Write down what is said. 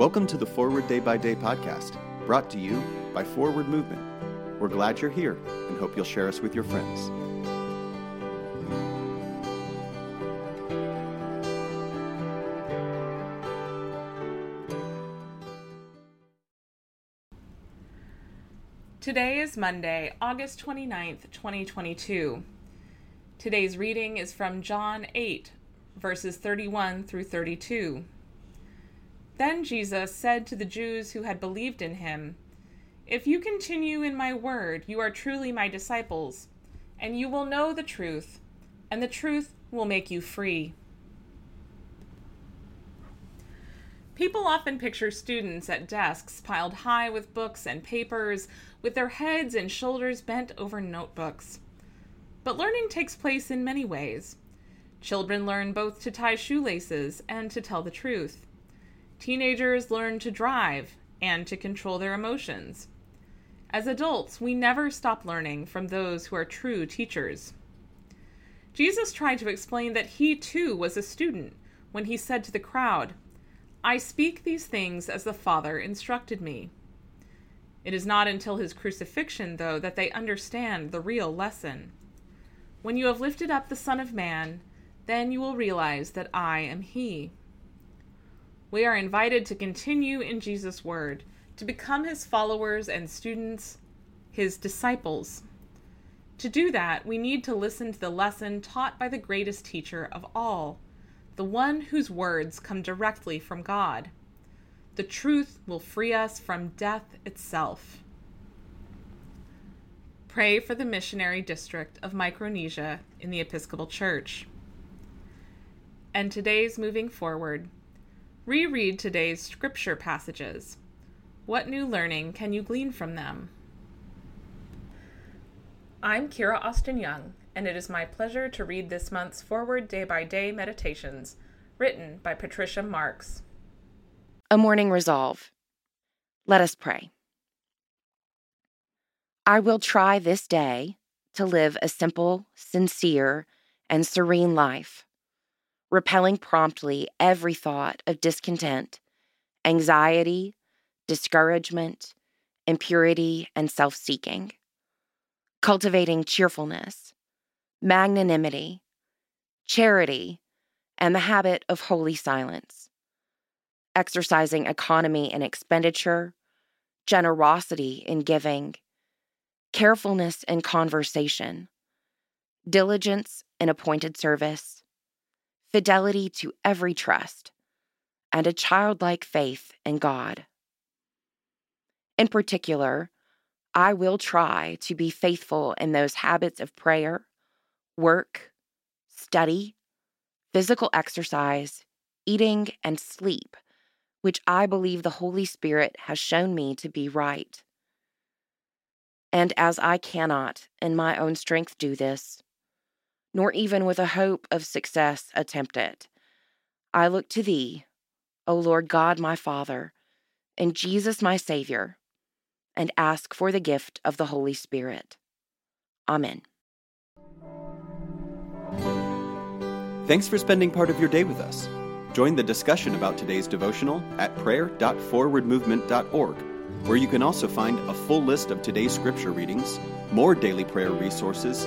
Welcome to the Forward Day by Day podcast, brought to you by Forward Movement. We're glad you're here and hope you'll share us with your friends. Today is Monday, August 29th, 2022. Today's reading is from John 8, verses 31 through 32. Then Jesus said to the Jews who had believed in him, If you continue in my word, you are truly my disciples, and you will know the truth, and the truth will make you free. People often picture students at desks piled high with books and papers, with their heads and shoulders bent over notebooks. But learning takes place in many ways. Children learn both to tie shoelaces and to tell the truth. Teenagers learn to drive and to control their emotions. As adults, we never stop learning from those who are true teachers. Jesus tried to explain that he too was a student when he said to the crowd, I speak these things as the Father instructed me. It is not until his crucifixion, though, that they understand the real lesson. When you have lifted up the Son of Man, then you will realize that I am he. We are invited to continue in Jesus' word, to become his followers and students, his disciples. To do that, we need to listen to the lesson taught by the greatest teacher of all, the one whose words come directly from God. The truth will free us from death itself. Pray for the missionary district of Micronesia in the Episcopal Church. And today's moving forward, reread today's scripture passages. What new learning can you glean from them? I'm Kira Austin Young, and it is my pleasure to read this month's Forward Day by Day Meditations, written by Patricia Marks. A morning resolve. Let us pray. I will try this day to live a simple, sincere, and serene life, repelling promptly every thought of discontent, anxiety, discouragement, impurity, and self seeking, cultivating cheerfulness, magnanimity, charity, and the habit of holy silence, exercising economy in expenditure, generosity in giving carefulness in conversation, diligence in appointed service, fidelity to every trust, and a childlike faith in God. In particular, I will try to be faithful in those habits of prayer, work, study, physical exercise, eating, and sleep, which I believe the Holy Spirit has shown me to be right. And as I cannot in my own strength do this, nor even with a hope of success attempt it, I look to Thee, O Lord God my Father, and Jesus my Savior, and ask for the gift of the Holy Spirit. Amen. Thanks for spending part of your day with us. Join the discussion about today's devotional at prayer.forwardmovement.org where you can also find a full list of today's scripture readings, more daily prayer resources,